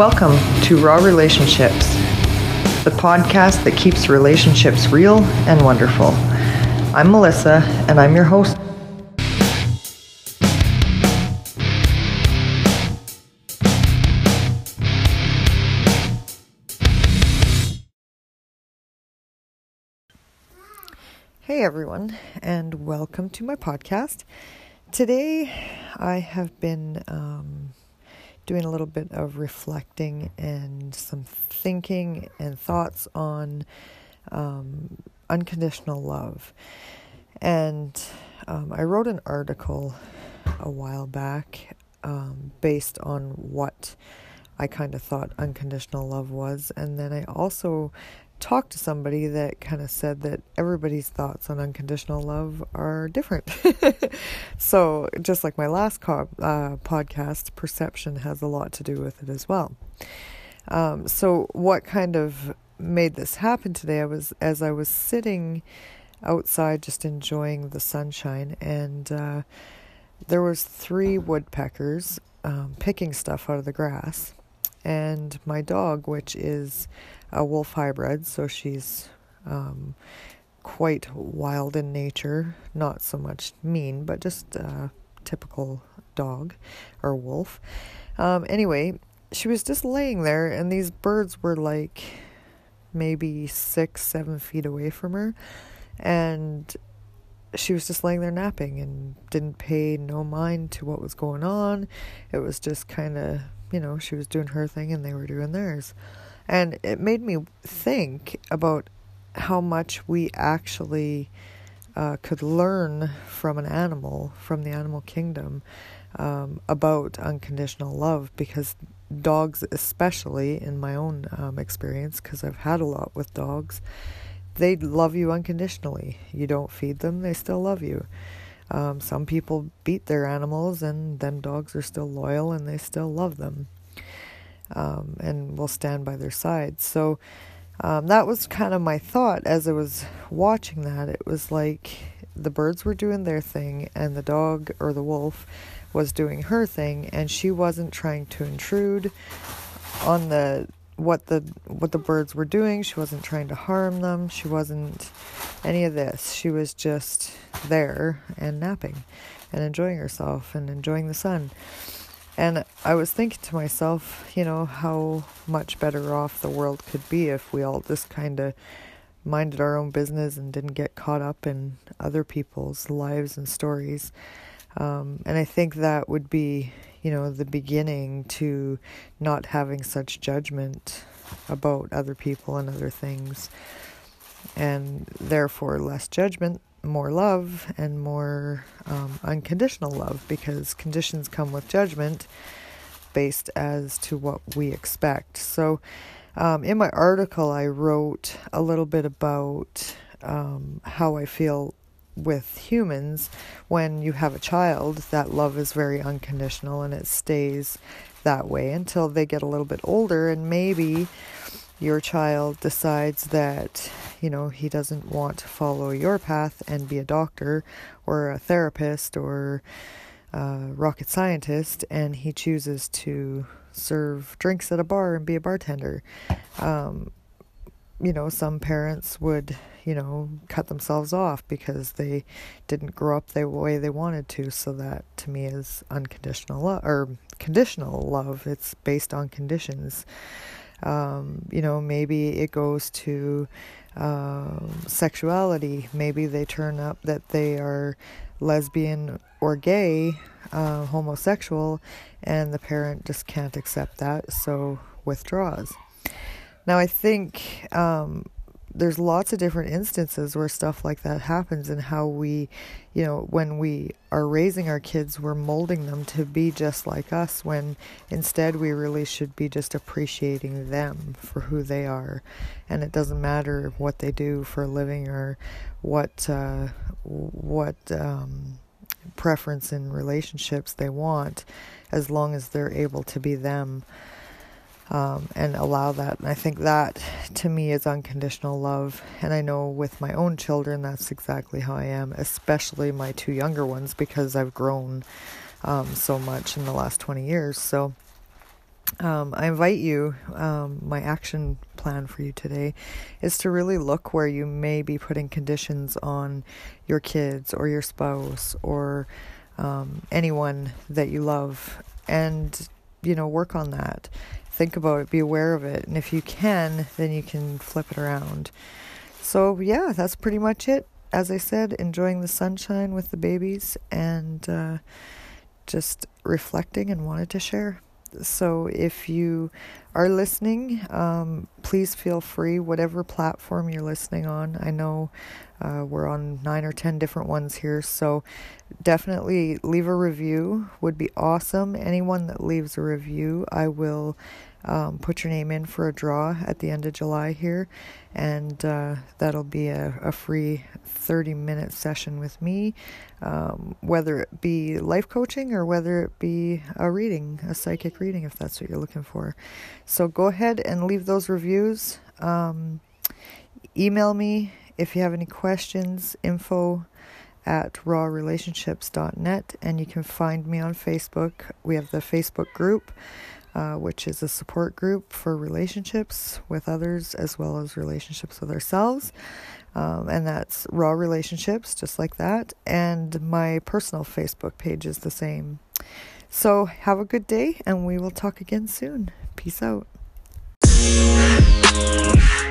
Welcome to Raw Relationships, the podcast that keeps relationships real and wonderful. I'm Melissa, and I'm your host. Hey everyone, and welcome to my podcast. Today I have been um, doing a little bit of reflecting and some thinking and thoughts on um, unconditional love. And um, I wrote an article a while back um, based on what I kind of thought unconditional love was. And then I also talked to somebody that kind of said that everybody's thoughts on unconditional love are different. so, just like my last co- uh, podcast, perception has a lot to do with it as well. Um, so, what kind of made this happen today? I was as I was sitting outside, just enjoying the sunshine, and uh, there was three woodpeckers um, picking stuff out of the grass, and my dog, which is a wolf hybrid, so she's um, quite wild in nature, not so much mean, but just a typical dog or wolf. Um, anyway, she was just laying there, and these birds were like maybe six, seven feet away from her, and she was just laying there napping and didn't pay no mind to what was going on. It was just kind of, you know, she was doing her thing and they were doing theirs. And it made me think about how much we actually uh, could learn from an animal, from the animal kingdom, um, about unconditional love because dogs, especially in my own um, experience, because I've had a lot with dogs, they love you unconditionally. You don't feed them, they still love you. Um, some people beat their animals, and them dogs are still loyal and they still love them um, and will stand by their side. So um, that was kind of my thought as I was watching that. It was like the birds were doing their thing, and the dog or the wolf was doing her thing, and she wasn't trying to intrude on the what the what the birds were doing. She wasn't trying to harm them. She wasn't any of this. She was just there and napping and enjoying herself and enjoying the sun. And I was thinking to myself, you know, how much better off the world could be if we all just kind of minded our own business and didn't get caught up in other people's lives and stories. Um, and I think that would be, you know, the beginning to not having such judgment about other people and other things, and therefore less judgment more love and more um, unconditional love because conditions come with judgment based as to what we expect. So, um, in my article, I wrote a little bit about um, how I feel with humans when you have a child that love is very unconditional and it stays that way until they get a little bit older and maybe your child decides that, you know, he doesn't want to follow your path and be a doctor or a therapist or a rocket scientist, and he chooses to serve drinks at a bar and be a bartender. Um, you know, some parents would, you know, cut themselves off because they didn't grow up the way they wanted to. So that to me is unconditional love or conditional love. It's based on conditions. Um, you know, maybe it goes to um, sexuality. Maybe they turn up that they are lesbian or gay, uh, homosexual, and the parent just can't accept that, so withdraws. Now, I think um, there's lots of different instances where stuff like that happens and how we you know when we are raising our kids we're molding them to be just like us when instead we really should be just appreciating them for who they are. And it doesn't matter what they do for a living or what uh, what um, preference in relationships they want as long as they're able to be them um, and allow that. And I think that to me is unconditional love. And I know with my own children, that's exactly how I am, especially my two younger ones, because I've grown um, so much in the last 20 years. So um, I invite you, um, my action plan for you today is to really look where you may be putting conditions on your kids or your spouse or um, anyone that you love and, you know, work on that. Think about it, be aware of it. And if you can, then you can flip it around. So, yeah, that's pretty much it. As I said, enjoying the sunshine with the babies and uh, just reflecting and wanted to share. So if you are listening, um, please feel free, whatever platform you're listening on. I know uh, we're on nine or ten different ones here, so definitely leave a review, would be awesome. Anyone that leaves a review, I will um, put your name in for a draw at the end of July here, and uh, that'll be a, a free 30 minute session with me, um, whether it be life coaching or whether it be a reading, a psychic reading, if that's what you're looking for. So go ahead and leave those reviews. Um, email me if you have any questions, info at rawrelationships.net, and you can find me on Facebook. We have the Facebook group uh, which is a support group for relationships with others as well as relationships with ourselves. Um, and that's Raw Relationships, just like that. And my personal Facebook page is the same. So have a good day, and we will talk again soon. Peace out. Yeah.